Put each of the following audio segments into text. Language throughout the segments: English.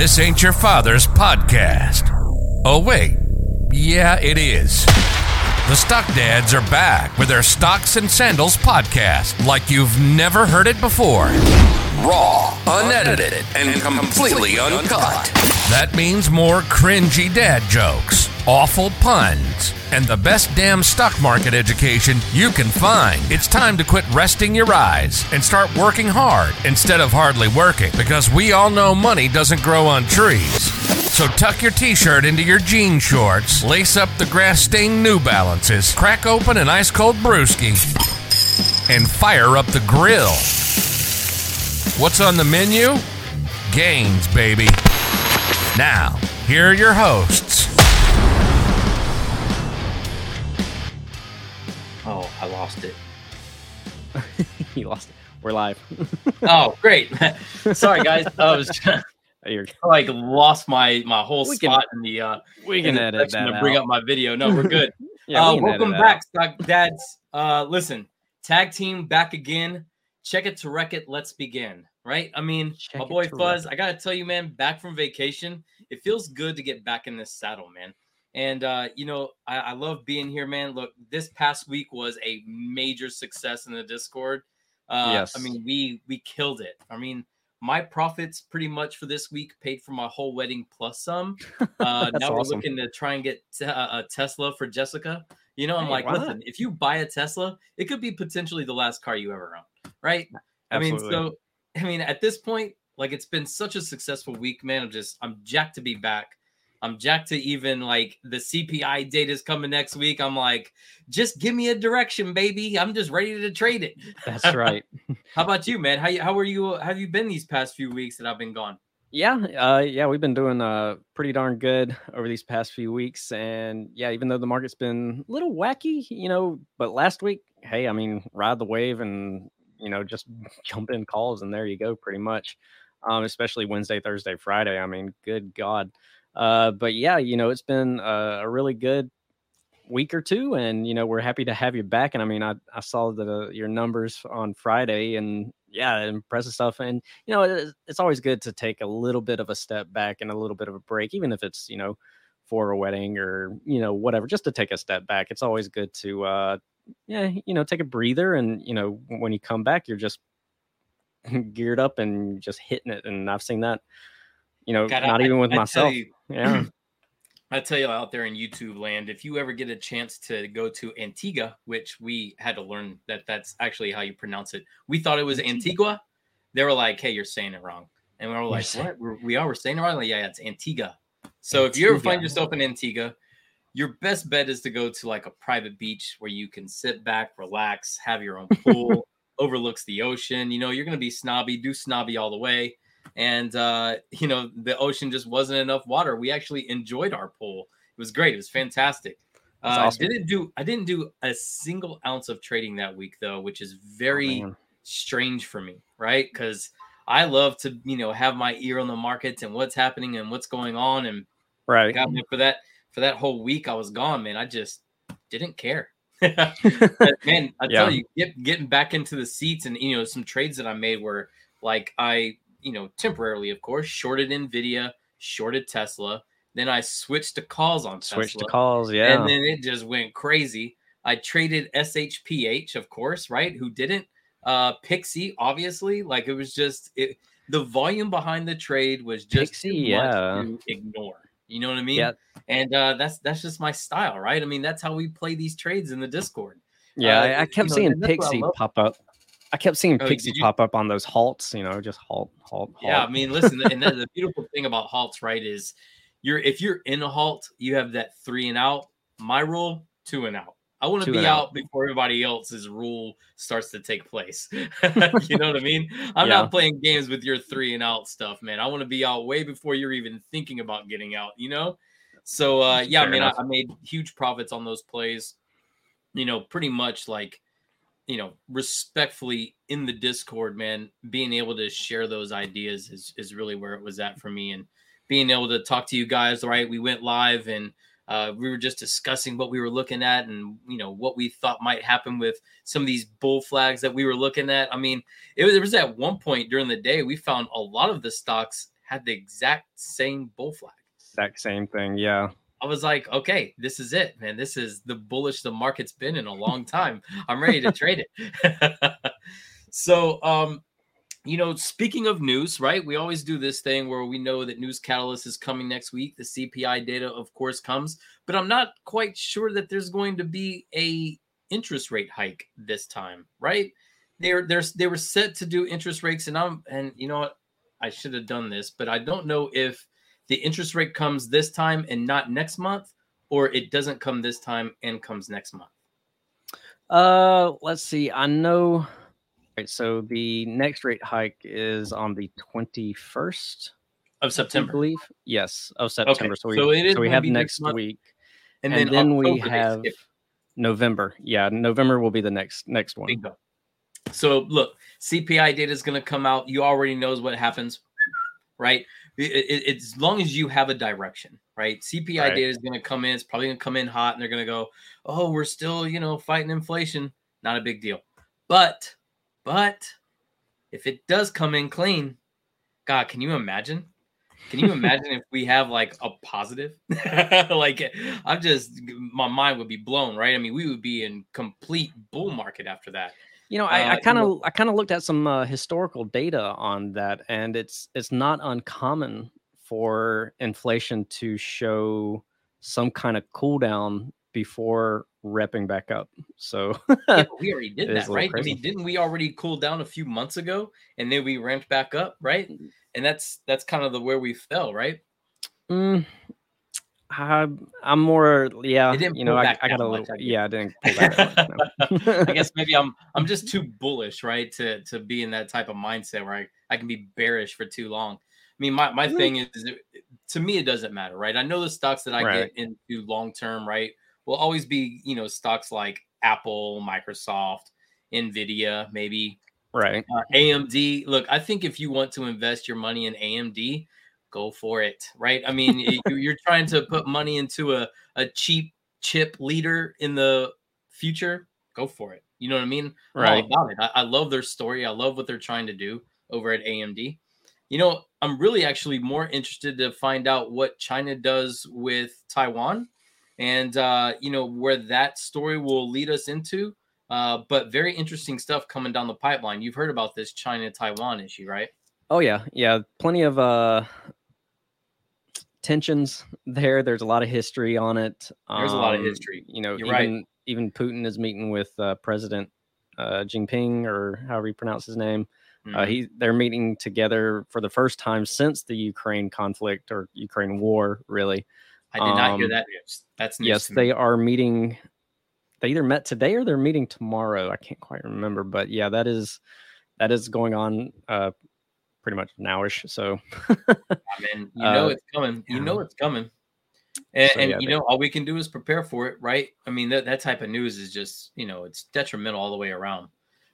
This ain't your father's podcast. Oh, wait. Yeah, it is. The Stock Dads are back with their Stocks and Sandals podcast like you've never heard it before. Raw, unedited, and completely uncut. That means more cringy dad jokes, awful puns, and the best damn stock market education you can find. It's time to quit resting your eyes and start working hard instead of hardly working because we all know money doesn't grow on trees. So tuck your t-shirt into your jean shorts, lace up the grass-stained New Balances, crack open an ice-cold brewski, and fire up the grill. What's on the menu? Gains, baby. Now, here are your hosts. Oh, I lost it. you lost it. We're live. Oh, great. Sorry, guys. I was You're, like lost my my whole We can- spot in the uh we in can the edit section that to bring out. up my video. No, we're good. Yeah, uh, we welcome back, out. Stock Dads. Uh, listen, tag team back again. Check it to wreck it. Let's begin. Right? I mean, Check my boy Fuzz. I gotta tell you, man, back from vacation, it feels good to get back in this saddle, man. And uh, you know, I, I love being here, man. Look, this past week was a major success in the Discord. Uh, Yes. I mean, we we killed it. I mean, my profits pretty much for this week paid for my whole wedding plus some. Uh, now we're looking to try and get te- uh, a Tesla for Jessica. You know, I'm Hey, like, listen, if you buy a Tesla, it could be potentially the last car you ever own, right? I mean, so I mean, at this point, like it's been such a successful week, man. I'm just I'm jacked to be back. I'm jacked to even like the CPI data is coming next week. I'm like, just give me a direction, baby. I'm just ready to trade it. That's right. How about you, man? How how are you? How have you been these past few weeks that I've been gone? Yeah, uh, yeah, we've been doing uh pretty darn good over these past few weeks, and yeah, even though the market's been a little wacky, you know, but last week, hey, I mean, ride the wave and you know just jump in calls, and there you go, pretty much. Um, especially Wednesday, Thursday, Friday. I mean, good God. Uh, but yeah, you know, it's been a, a really good week or two, and you know, we're happy to have you back. And I mean, I I saw the uh, your numbers on Friday, and yeah, impressive stuff. And you know, it's, it's always good to take a little bit of a step back and a little bit of a break, even if it's you know for a wedding or you know whatever, just to take a step back. It's always good to uh, yeah, you know, take a breather, and you know, when you come back, you're just geared up and just hitting it. And I've seen that, you know, God, I- not even with I myself. you- yeah, I tell you out there in YouTube land, if you ever get a chance to go to Antigua, which we had to learn that that's actually how you pronounce it. We thought it was Antigua. They were like, "Hey, you're saying it wrong," and we were like, "What? We're, we are. We're saying it wrong." Like, yeah, it's Antigua. So if you ever find yourself in Antigua, your best bet is to go to like a private beach where you can sit back, relax, have your own pool, overlooks the ocean. You know, you're gonna be snobby, do snobby all the way and uh, you know the ocean just wasn't enough water. We actually enjoyed our pool. It was great. It was fantastic. That's Uh, awesome. Didn't do I didn't do a single ounce of trading that week though, which is very Oh, strange for me, right? Because I love to you know have my ear on the markets and what's happening and what's going on. And right. God, man, for that for that whole week I was gone, man. I just didn't care. But, man, I Yeah. tell you, get, getting back into the seats and you know some trades that I made were like I you know temporarily, of course, shorted Nvidia, shorted Tesla. Then I switched to calls on Switch to Tesla, calls. Yeah. and then it just went crazy. I traded SHPH, of course, right? Who didn't? Uh, Pixie, obviously, like it was just it. The volume behind the trade was just Pixie, yeah. to ignore. You know what I mean? Yeah. And uh, that's that's just my style, right? I mean, that's how we play these trades in the Discord. Yeah, Uh, I, I you kept know, seeing and that's what I Pixie pop up. I kept seeing Oh, Pixie you- pop up on those halts, you know, just halt, halt, halt. Yeah, I mean, listen, and the, the beautiful thing about halts, right, is you're if you're in a halt, you have that three and out. My rule, two and out. I want to be out. out. before everybody else's rule starts to take place. you know what I mean? I'm Yeah. not playing games with your three and out stuff, man. I want to be out way before you're even thinking about getting out. You know? So uh, yeah, I mean, I. I made huge profits on those plays. You know, pretty much like you know, respectfully in the Discord, man, being able to share those ideas is is really where it was at for me, and being able to talk to you guys. Right, we went live and uh, we were just discussing what we were looking at, and you know what we thought might happen with some of these bull flags that we were looking at. I mean, it was, it was at one point during the day we found a lot of the stocks had the exact same bull flag. Exact same thing. Yeah. I was like, okay, this is it, man. This is the bullish the market's been in a long time. I'm ready to trade it. so, um, you know, speaking of news, right? We always do this thing where we know that news catalyst is coming next week. The CPI data, of course, comes, but I'm not quite sure that there's going to be a interest rate hike this time, right? They're they're they were set to do interest rates, and I'm and you know what? I should have done this, but I don't know if the interest rate comes this time and not next month, or it doesn't come this time and comes next month? Uh, let's see. I know. Right, so the next rate hike is on the twenty first of September, I believe. Yes, of September. Okay. So we, So it is so we have next next week, and and then, then, we have. November. Yeah, November will be the next next one. Bingo. So look, CPI data is going to come out. You already knows what happens, right? It, it, it's as long as you have a direction, right? CPI Right. data is going to come in. It's probably going to come in hot, and they're going to go, "Oh, we're still, you know, fighting inflation. Not a big deal." But, but if it does come in clean, God, can you imagine? Can you imagine if we have like a positive? like, I'm just my mind would be blown, right? I mean, we would be in complete bull market after that. You know, I, Uh, kind of I kind of looked at some uh, historical data on that, and it's it's not uncommon for inflation to show some kind of cool down before repping back up. So Yeah, we already did that, right? I mean, didn't we already cool down a few months ago, and then we ramped back up, right? And that's that's kind of the where we fell, right? mm, I, I'm more yeah. Didn't You know, I, I got a much, little I yeah. I didn't much. No. I guess maybe I'm I'm just too bullish, right? To to be in that type of mindset where I, I can be bearish for too long. I mean, my, my Mm. thing is, is it, to me, it doesn't matter, right? I know the stocks that I Right. get into long term, right, will always be, you know, stocks like Apple, Microsoft, Nvidia, maybe right. uh, AMD. Look, I think if you want to invest your money in AMD, go for it, right? I mean, you- you're trying to put money into a, a cheap chip leader in the future, go for it. You know what I mean? I'm about it. I, I love their story. I love what they're trying to do over at AMD. You know, I'm really actually more interested to find out what China does with Taiwan and, uh, you know, where that story will lead us into. Uh, but very interesting stuff coming down the pipeline. You've heard about this China Taiwan issue, right? Oh yeah, yeah. Plenty of uh tensions there. There's a lot of history on it. There's a lot of Um, history. You know, You're even right. even Putin is meeting with uh, President uh, Jinping or however you pronounce his name. Uh, Mhm. he they're meeting together for the first time since the Ukraine conflict or Ukraine war. Really, I did not hear um, that news. That's news yes, they are meeting. They either met today or they're meeting tomorrow. I can't quite remember, but yeah, that is that is going on uh, pretty much nowish. So I mean, you know uh, it's coming. You know it's coming. And, So, and yeah, you they- know, all we can do is prepare for it, right? I mean, that, that type of news is just, you know, it's detrimental all the way around.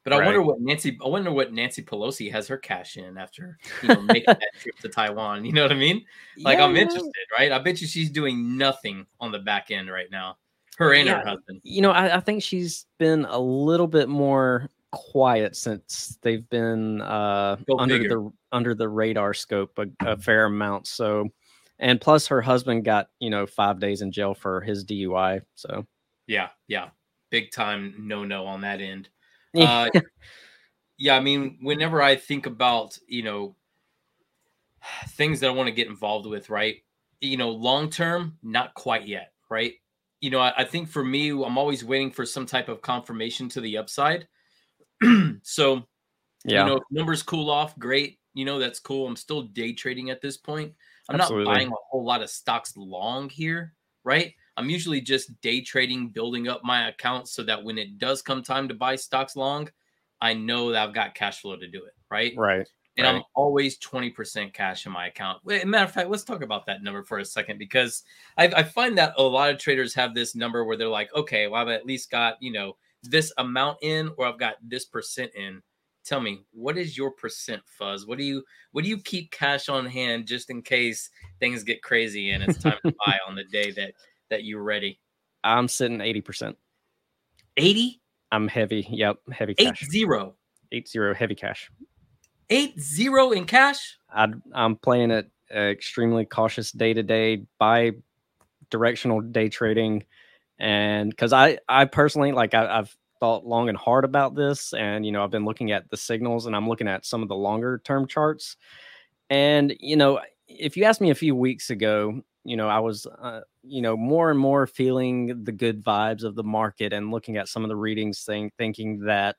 But I wonder what Nancy, I wonder what Nancy Pelosi has her cash in after, you know, making that trip to Taiwan. You know what I mean? Like, Yeah, I'm interested, right? I bet you she's doing nothing on the back end right now. Her and her husband. you know, I, I think she's been a little bit more quiet since they've been uh, under figure. the under the radar scope a, a fair amount. So, and plus her husband got you know five days in jail for his DUI. So, Yeah, yeah. Big time no no on that end. Uh, yeah, I mean, whenever I think about, you know, things that I want to get involved with, right? You know, long term, not quite yet, right? You know, I, I think for me, I'm always waiting for some type of confirmation to the upside. so, yeah, you know, if numbers cool off, great. You know, that's cool. I'm still day trading at this point. I'm Absolutely. not buying a whole lot of stocks long here, right? I'm usually just day trading, building up my account so that when it does come time to buy stocks long, I know that I've got cash flow to do it, right? right. and I'm always 20% cash in my account. Matter of fact, let's talk about that number for a second because I, I find that a lot of traders have this number where they're like, okay, well, I've at least got, you know, this amount in or I've got this percent in. Tell me, what is your percent fuzz? What do you what do you keep cash on hand just in case things get crazy and it's time to buy on the day that that you're ready? I'm sitting eighty percent. 80 I'm heavy. Yep, heavy eight cash. zero. Eight zero heavy cash. Eight zero in cash? I I'm playing it uh, extremely cautious day to day by directional day trading, and because I I personally like I, I've thought long and hard about this, and you know I've been looking at the signals, and I'm looking at some of the longer term charts, and you know if you asked me a few weeks ago, you know I was uh, you know more and more feeling the good vibes of the market and looking at some of the readings, thing thinking that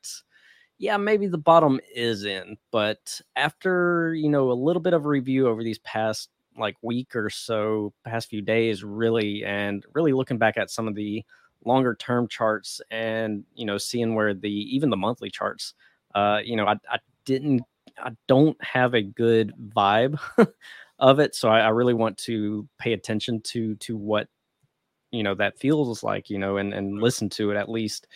yeah, maybe the bottom is in. But after, you know, a little bit of a review over these past like week or so, past few days, really, and really looking back at some of the longer term charts and, you know, seeing where the even the monthly charts, uh, you know, I, I didn't, I don't have a good vibe of it. So I, I really want to pay attention to, to what, you know, that feels like, you know, and, and listen to it at least.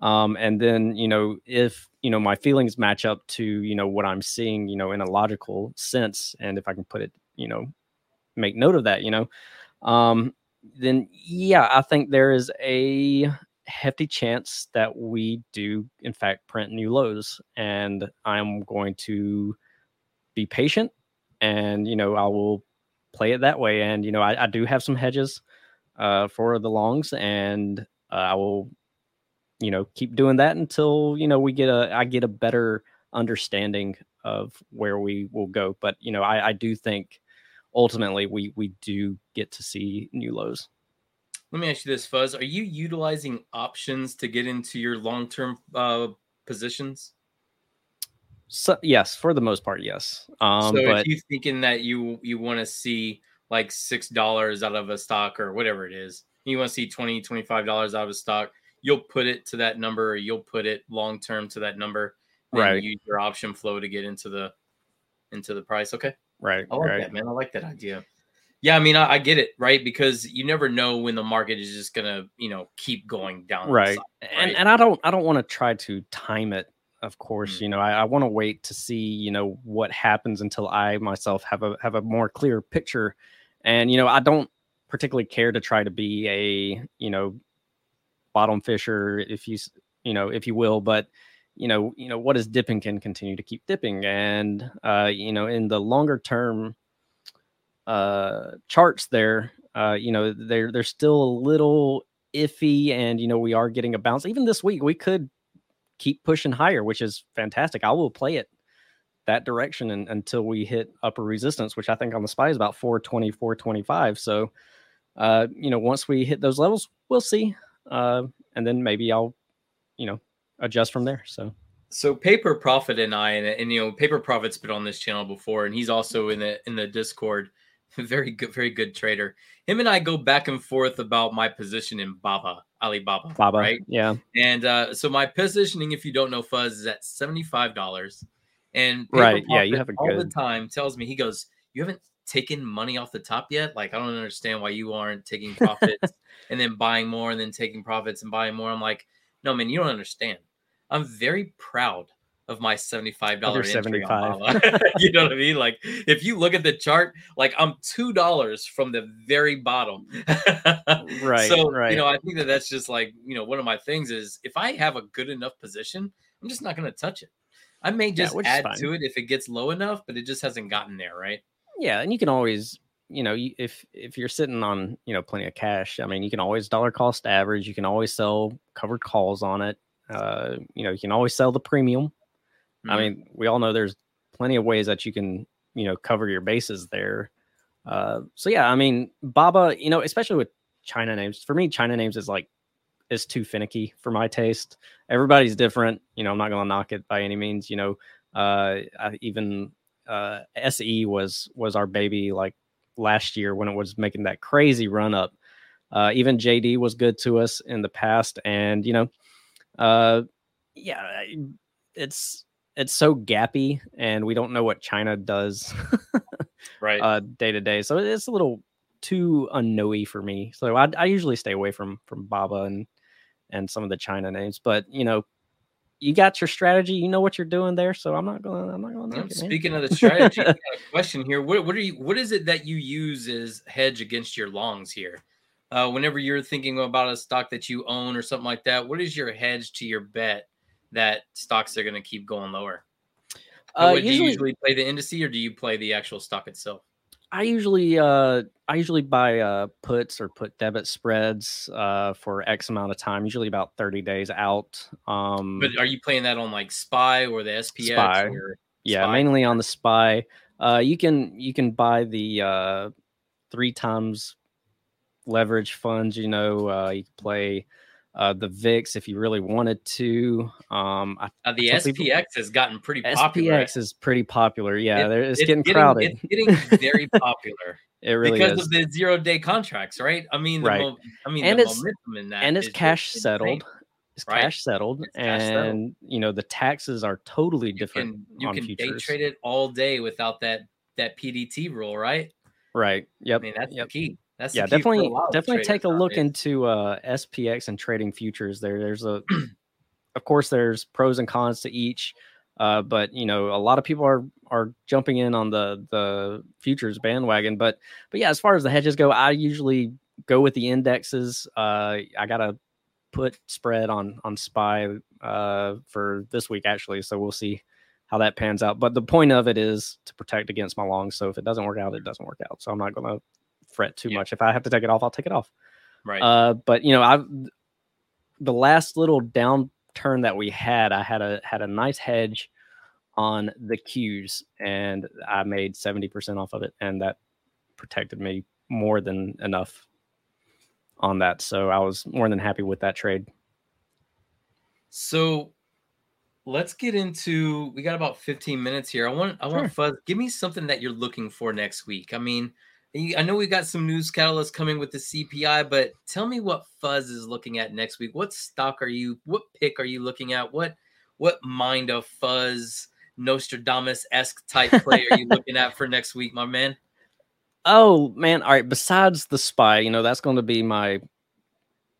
Um, and then, you know, if, you know, my feelings match up to, you know, what I'm seeing, you know, in a logical sense, and if I can put it, you know, make note of that, you know, um, then yeah, I think there is a hefty chance that we do, in fact, print new lows. And I'm going to be patient and, you know, I will play it that way. And, you know, I, I do have some hedges uh, for the longs and uh, I will you know keep doing that until you know we get a i get a better understanding of where we will go but you know i i do think ultimately we we do get to see new lows let me ask you this fuzz are you utilizing options to get into your long-term uh positions so yes for the most part yes. Um so but, if you thinking that you you want to see like six dollars out of a stock or whatever it is you want to see 20 25 dollars out of a stock you'll put it to that number or you'll put it long term to that number right. use your option flow to get into the into the price okay? Right i like right. that man i like that idea. Yeah i mean I, I, get it right? Because you never know when the market is just gonna you know keep going down right, side, right? and and i don't i don't want to try to time it of course mm-hmm. you know i, I want to wait to see you know what happens until i myself have a have a more clear picture and you know i don't particularly care to try to be a you know bottom fisher, if you you know, if you will. But you know, you know, what is dipping can continue to keep dipping, and uh, you know, in the longer term uh, charts, there, uh, you know, they're they're still a little iffy, and you know, we are getting a bounce. Even this week, we could keep pushing higher, which is fantastic. I will play it that direction and, until we hit upper resistance, which I think on the SPY is about 420, 425. So, uh, you know, once we hit those levels, we'll see uh, and then maybe I'll, you know, adjust from there. So. So Paper Profit and I and, and you know Paper Profit's been on this channel before, and he's also in the in the Discord. Very good, very good trader. Him and I go back and forth about my position in Baba, Alibaba. Baba, right? Yeah. And uh, so my positioning, if you don't know Fuzz, is at seventy five dollars. And Paper right, yeah, you have a all good... the time tells me he goes, "You haven't taken money off the top yet. Like I don't understand why you aren't taking profits and then buying more and then taking profits and buying more. I'm like, no, man, you don't understand. I'm very proud of my $75 Other 75 you know what I mean? Like if you look at the chart, like I'm $2 from the very bottom. right. So, right. you know, I think that that's just like, you know, one of my things is if I have a good enough position, I'm just not going to touch it. I may just yeah, add to it if it gets low enough, but it just hasn't gotten there, right? Yeah, and you can always, you know, if if you're sitting on, you know, plenty of cash, I mean, you can always dollar cost average. You can always sell covered calls on it. Uh, you know, you can always sell the premium. Mm-hmm. I mean, we all know there's plenty of ways that you can, you know, cover your bases there. Uh, so yeah, I mean, Baba, you know, especially with China names. For me, China names is like is too finicky for my taste. Everybody's different. You know, I'm not gonna knock it by any means. You know, uh, I even uh, SE was was our baby like last year when it was making that crazy run up. Uh, even JD was good to us in the past, and you know, uh, yeah, it's it's so gappy, and we don't know what China does, right, uh, day to day. So it's a little too unknowy for me. So I, I usually stay away from from Baba and and some of the China names, but you know, you got your strategy. You know what you're doing there. So I'm not gonna I'm not going. to speaking of the strategy, a question here. What what are you? What is it that you use as hedge against your longs here? Uh, whenever you're thinking about a stock that you own or something like that, what is your hedge to your bet that stocks are going to keep going lower? Uh, do you usually play the indice or do you play the actual stock itself? I usually uh I usually buy uh puts or put debit spreads uh for X amount of time, usually about 30 days out. Um But are you playing that on like SPY or the SPX SPY. or yeah, SPY? mainly on the SPY. Uh you can you can buy the uh three times leverage funds, you know, uh you can play uh the VIX if you really wanted to. Um I, Uh, the Some people- SPX has gotten pretty popular. SPX is pretty popular. Yeah, It- there it's, getting, crowded. It's getting very popular it really because is. of the zero day contracts, right? I mean, the Right. mo- I mean, And the it's- momentum in that and it's just cash settled. It's right? cash settled, It's cash settled. and you know the taxes are totally You different can you can day trade it all day without that that PDT rule, right? Right. Yep. I mean, that's yep. the key. That's yeah, the key for a definitely, definitely take a look into uh, SPX and trading futures. There, there's a, of course, there's pros and cons to each, uh, but you know, a lot of people are are jumping in on the the futures bandwagon. But but yeah, as far as the hedges go, I usually go with the indexes. Uh, I got a put spread on on Spy uh, for this week actually, so we'll see how that pans out. But the point of it is to protect against my longs. So if it doesn't work out, it doesn't work out. So I'm not going to fret too Yeah. much. If I have to take it off, I'll take it off. right. Uh, but you know, I the last little downturn that we had, I had a had a nice hedge on the cues, and I made seventy percent off of it, and that protected me more than enough on that. So I was more than happy with that trade. So let's get into we got about 15 minutes here. I want I want Fuzz, give me something that you're looking for next week. I mean, I know we got some news catalysts coming with the CPI, but tell me what Fuzz is looking at next week. What stock are you what pick are you looking at? What what mind of Fuzz Nostradamus-esque type play are you looking at for next week, my man? Oh man! All right. Besides the spy, you know that's going to be my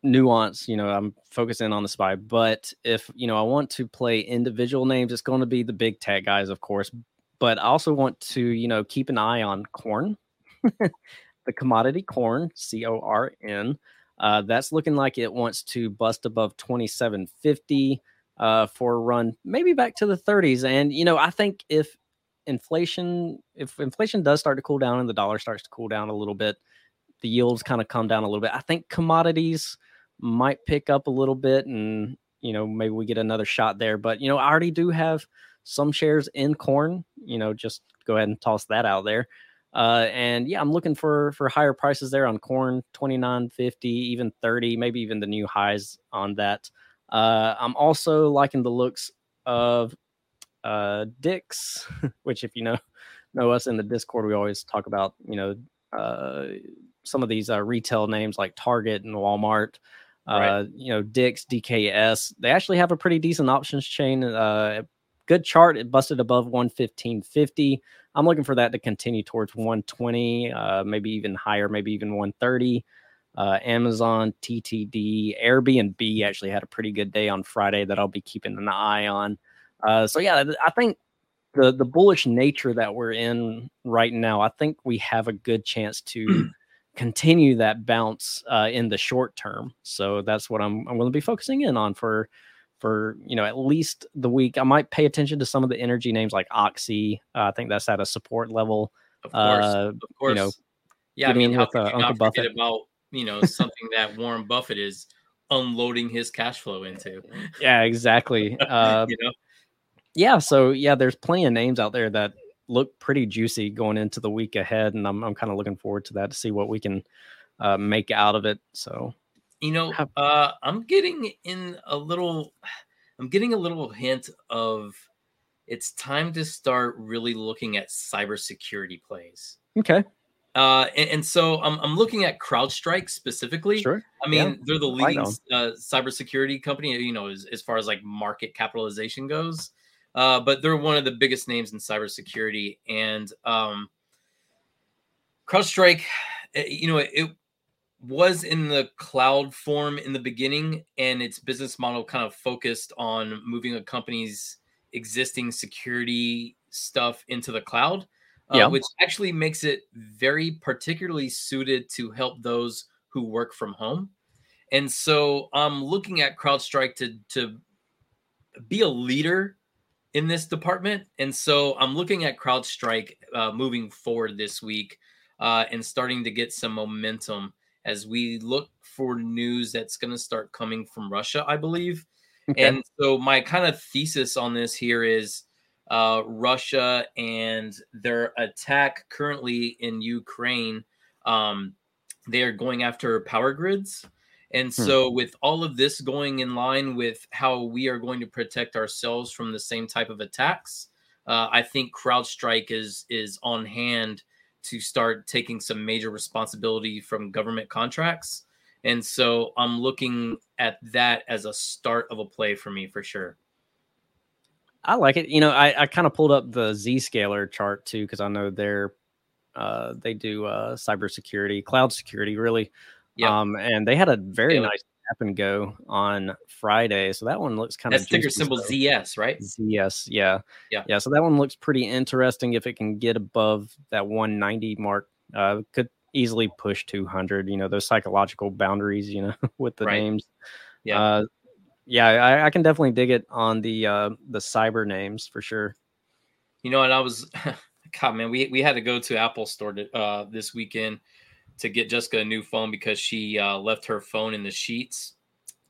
nuance. You know, I'm focusing on the spy. But if you know I want to play individual names, it's going to be the big tech guys, of course. But I also want to, you know, keep an eye on corn, the commodity corn, C O R N. Uh, that's looking like it wants to bust above 2750 uh, for a run, maybe back to the 30s. And you know, I think if inflation if inflation does start to cool down and the dollar starts to cool down a little bit the yields kind of come down a little bit i think commodities might pick up a little bit and you know maybe we get another shot there but you know i already do have some shares in corn you know just go ahead and toss that out there uh and yeah i'm looking for for higher prices there on corn 29.50 even 30 maybe even the new highs on that uh i'm also liking the looks of uh Dick's, which if you know know us in the Discord, we always talk about, you know, uh some of these uh, retail names like Target and Walmart. Uh, Right. you know, Dick's, DKS. They actually have a pretty decent options chain. Uh good chart. It busted above 115.50. I'm looking for that to continue towards 120, uh, maybe even higher, maybe even 130. Uh, Amazon, TTD, Airbnb actually had a pretty good day on Friday that I'll be keeping an eye on. Uh, so yeah, I think the the bullish nature that we're in right now, I think we have a good chance to continue that bounce uh, in the short term. So that's what I'm I'm going to be focusing in on for for you know at least the week. I might pay attention to some of the energy names like Oxy. Uh, I think that's at a support level. Of course. Uh, of course. know, yeah, I mean, how with, could uh, you not forget Buffett. about you know something that Warren Buffett is unloading his cash flow into? Yeah, exactly. Uh, you know, yeah, so yeah, there's plenty of names out there that look pretty juicy going into the week ahead, and I'm I'm kind of looking forward to that to see what we can uh, make out of it. So you know, uh, I'm getting in a little, I'm getting a little hint of it's time to start really looking at cybersecurity plays. okay, Uh, and, and so I'm, I'm looking at CrowdStrike specifically. sure. I Yeah, mean, they're the leading uh, cybersecurity company, you know, as, as far as like market capitalization goes. Uh, but they're one of the biggest names in cybersecurity. And um, CrowdStrike, eh, you know, it was in the cloud form in the beginning, and its business model kind of focused on moving a company's existing security stuff into the cloud, uh, Yeah. which actually makes it very particularly suited to help those who work from home. And so I'm looking at CrowdStrike to to be a leader in this department, and so I'm looking at CrowdStrike uh, moving forward this week uh, and starting to get some momentum as we look for news that's going to start coming from Russia, I believe. Okay. And so my kind of thesis on this here is uh, Russia and their attack currently in Ukraine. Um, they are going after power grids. And hmm. so, hmm. with all of this going in line with how we are going to protect ourselves from the same type of attacks, uh, I think CrowdStrike is is on hand to start taking some major responsibility from government contracts. And so, I'm looking at that as a start of a play for me for sure. I like it. You know, I, I kind of pulled up the Zscaler chart too because I know they're uh, they do uh, cybersecurity, cloud security, really. Yeah. Um, and they had a very yeah. nice tap and go on Friday. So that one looks kind of sticker symbol so. ZS, right? ZS, yeah. Yeah. Yeah. So that one looks pretty interesting if it can get above that 190 mark. Uh, could easily push 200, you know, those psychological boundaries, you know, with the right. names. Yeah. Uh, yeah, I, I, can definitely dig it on the uh the cyber names for sure. You know, and I was God, man, we we had to go to Apple Store to, uh this weekend to get Jessica a new phone because she uh, left her phone in the sheets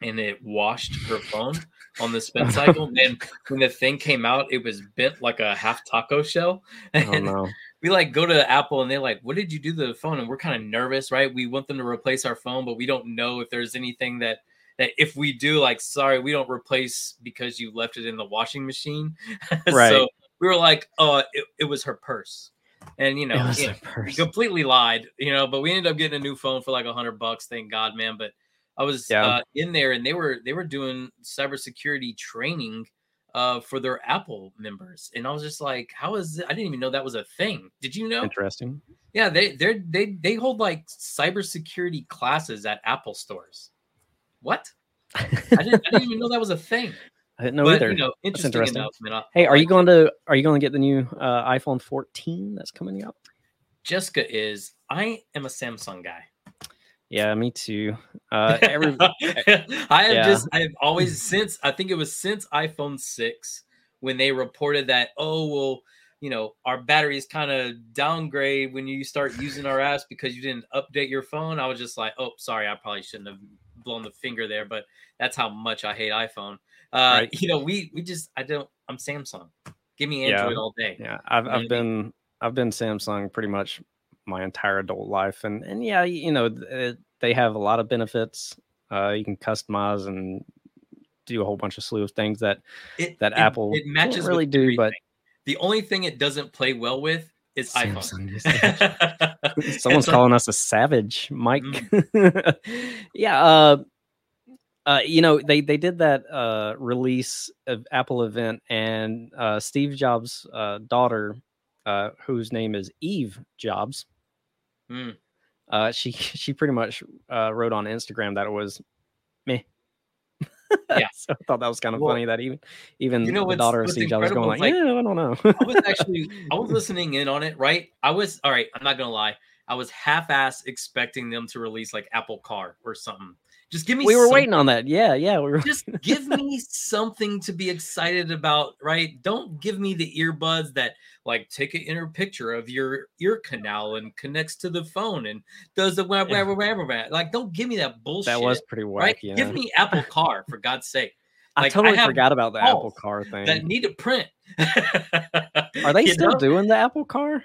and it washed her phone on the spin cycle. and when the thing came out, it was bent like a half taco shell. And oh, no. we like go to Apple and they're like, "What did you do to the phone?" And we're kind of nervous, right? We want them to replace our phone, but we don't know if there's anything that that if we do, like, sorry, we don't replace because you left it in the washing machine. Right. so we were like, "Oh, it, it was her purse." And you know, you know completely lied, you know. But we ended up getting a new phone for like a hundred bucks, thank God, man. But I was yeah. uh, in there, and they were they were doing cybersecurity training uh, for their Apple members, and I was just like, "How is it? I didn't even know that was a thing. Did you know?" Interesting. Yeah, they they they they hold like cybersecurity classes at Apple stores. What? I didn't I didn't even know that was a thing. I didn't know but, either. You know, interesting, interesting. enough. hey, are you going to are you going to get the new uh, iPhone 14 that's coming out? Jessica is. I am a Samsung guy. Yeah, me too. Uh, every, I have yeah. just I've always since I think it was since iPhone six when they reported that oh well you know our batteries kind of downgrade when you start using our apps because you didn't update your phone. I was just like oh sorry I probably shouldn't have blown the finger there, but that's how much I hate iPhone. Uh, right. You know, we we just I don't. I'm Samsung. Give me Android yeah. all day. Yeah, I've I've been I've been Samsung pretty much my entire adult life, and and yeah, you know, it, they have a lot of benefits. Uh, you can customize and do a whole bunch of slew of things that it, that it, Apple it matches really do. Everything. But the only thing it doesn't play well with is Samsung iPhone. Someone's so, calling us a savage, Mike. Mm. yeah, uh, uh, you know, they they did that uh, release of Apple event, and uh, Steve Jobs' uh, daughter, uh, whose name is Eve Jobs, mm. uh, she she pretty much uh, wrote on Instagram that it was me. Yeah, so I thought that was kind of well, funny that even even you know, the daughter of Steve Jobs was going like, like, yeah, I don't know. I was actually I was listening in on it, right? I was all right. I'm not gonna lie. I was half-ass expecting them to release like Apple Car or something just give me. We were waiting on that. Yeah, yeah. We were. just give me something to be excited about, right? Don't give me the earbuds that like take an inner picture of your ear canal and connects to the phone and does the wah, wah, wah, wah, wah. like. Don't give me that bullshit. That was pretty wacky. Right? Yeah. Give me Apple Car for God's sake. Like, I totally I forgot about the Apple Car thing. That need to print. Are they still know? doing the Apple Car?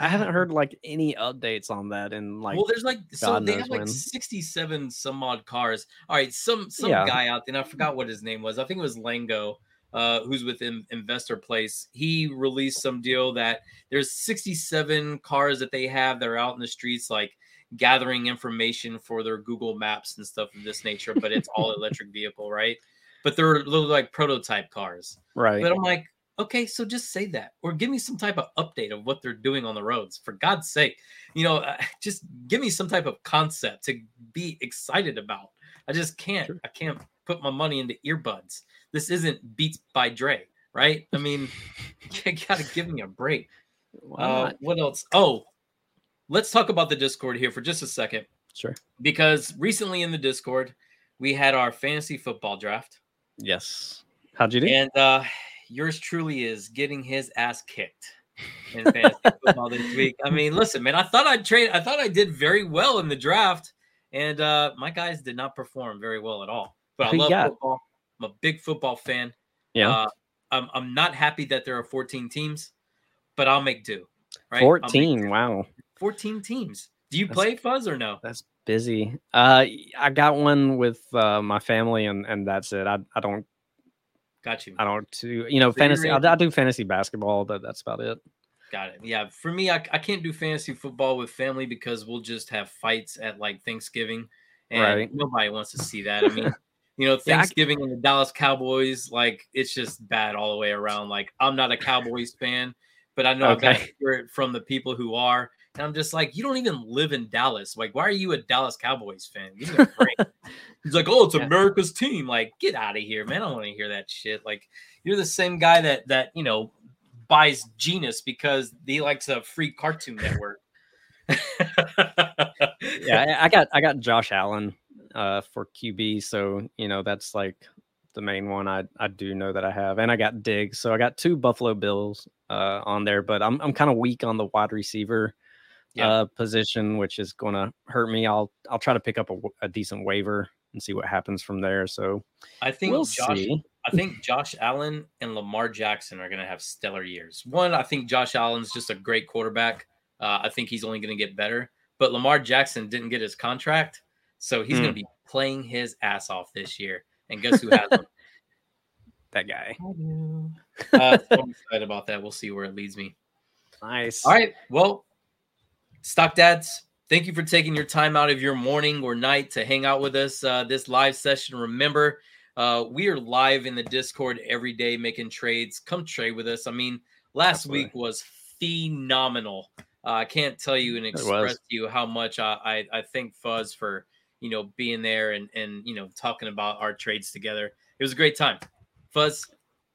I haven't heard like any updates on that and like well there's like so they have like 67 some odd cars. All right, some some yeah. guy out there, and I forgot what his name was. I think it was Lango, uh, who's with Investor Place. He released some deal that there's 67 cars that they have that are out in the streets like gathering information for their Google Maps and stuff of this nature, but it's all electric vehicle, right? But they're little like prototype cars. Right. But I'm like, Okay, so just say that or give me some type of update of what they're doing on the roads. For God's sake, you know, uh, just give me some type of concept to be excited about. I just can't. Sure. I can't put my money into earbuds. This isn't Beats by Dre, right? I mean, you gotta give me a break. Uh, what else? Oh, let's talk about the Discord here for just a second. Sure. Because recently in the Discord, we had our fantasy football draft. Yes. How'd you do? And uh, yours truly is getting his ass kicked in fantasy football this week. I mean, listen, man, I thought I'd trade. I thought I did very well in the draft, and uh, my guys did not perform very well at all. But I love got? football. I'm a big football fan. Yeah. Uh, I'm I'm not happy that there are 14 teams, but I'll make do. Right? I'll make 14. do. Wow. 14 teams. Do you That's- play Fuzz or no? That's busy. Uh, I got one with uh, my family, and and that's it. I, I don't Got you. I don't do you know fantasy. I, I do fantasy basketball, but that's about it. Got it. Yeah. For me, I, I can't do fantasy football with family because we'll just have fights at like Thanksgiving. And Right. nobody wants to see that. I mean, you know, Yeah, I- Thanksgiving and the Dallas Cowboys, like it's just bad all the way around. Like I'm not a Cowboys fan, but I know I've got to hear it from the people who are. And I'm just like, you don't even live in Dallas. Like, why are you a Dallas Cowboys fan? Give me a break. He's like, oh, it's Yeah. America's team. Like, get out of here, man. I don't want to hear that shit. Like, you're the same guy that that you know buys Genus because he likes a free Cartoon Network. Yeah, I, I got I got Josh Allen uh, for QB, so you know that's like the main one I I do know that I have, and I got Diggs, so I got two Buffalo Bills uh, on there, but I'm I'm kind of weak on the wide receiver Yeah. uh, position, which is going to hurt me. I'll I'll try to pick up a decent waiver and see what happens from there. So I think we'll Josh. see. I think Josh Allen and Lamar Jackson are going to have stellar years. One, I think Josh Allen's just a great quarterback. Uh, I think he's only going to get better. But Lamar Jackson didn't get his contract, so he's Hmm. going to be playing his ass off this year. And guess who has him? That guy, uh, so I'm excited about that. We'll see where it leads me. nice. All right. Well, Stock Dads, thank you for taking your time out of your morning or night to hang out with us uh, this live session. Remember, uh, we are live in the Discord every day making trades. Come trade with us. I mean, last Absolutely. week was phenomenal. Uh, I can't tell you and express to you how much I, I, I thank Fuzz for you know being there and and you know talking about our trades together. It was a great time. Fuzz,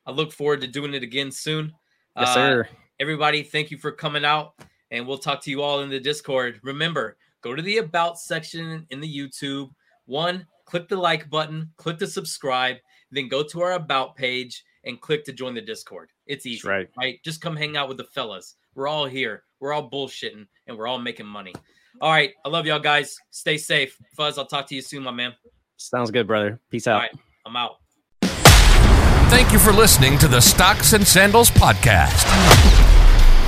I look forward to doing it again soon. Yes, Uh, sir. everybody thank you for coming out and we'll talk to you all in the discord. Remember go to the about section in the youtube. One click the like button click the subscribe then go to our about page and click to join the discord. It's easy right. right? Just come hang out with the fellas. We're all here. We're all bullshitting and we're all making money. All right. I love y'all guys. Stay safe. Fuzz i'll talk to you soon my man. Sounds good, brother. Peace out. right. I'm out. Thank you for listening to the Stocks and Sandals podcast.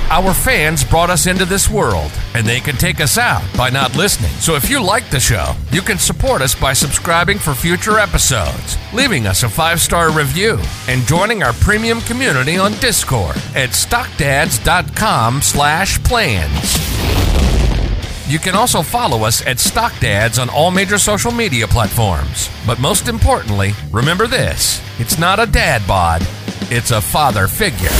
Our fans brought us into this world, and they can take us out by not listening. So if you like the show, you can support us by subscribing for future episodes, leaving us a five star review, and joining our premium community on Discord at stockdads.com/plans. You can also follow us at StockDads on all major social media platforms. But most importantly, remember this it's not a dad bod, it's a father figure.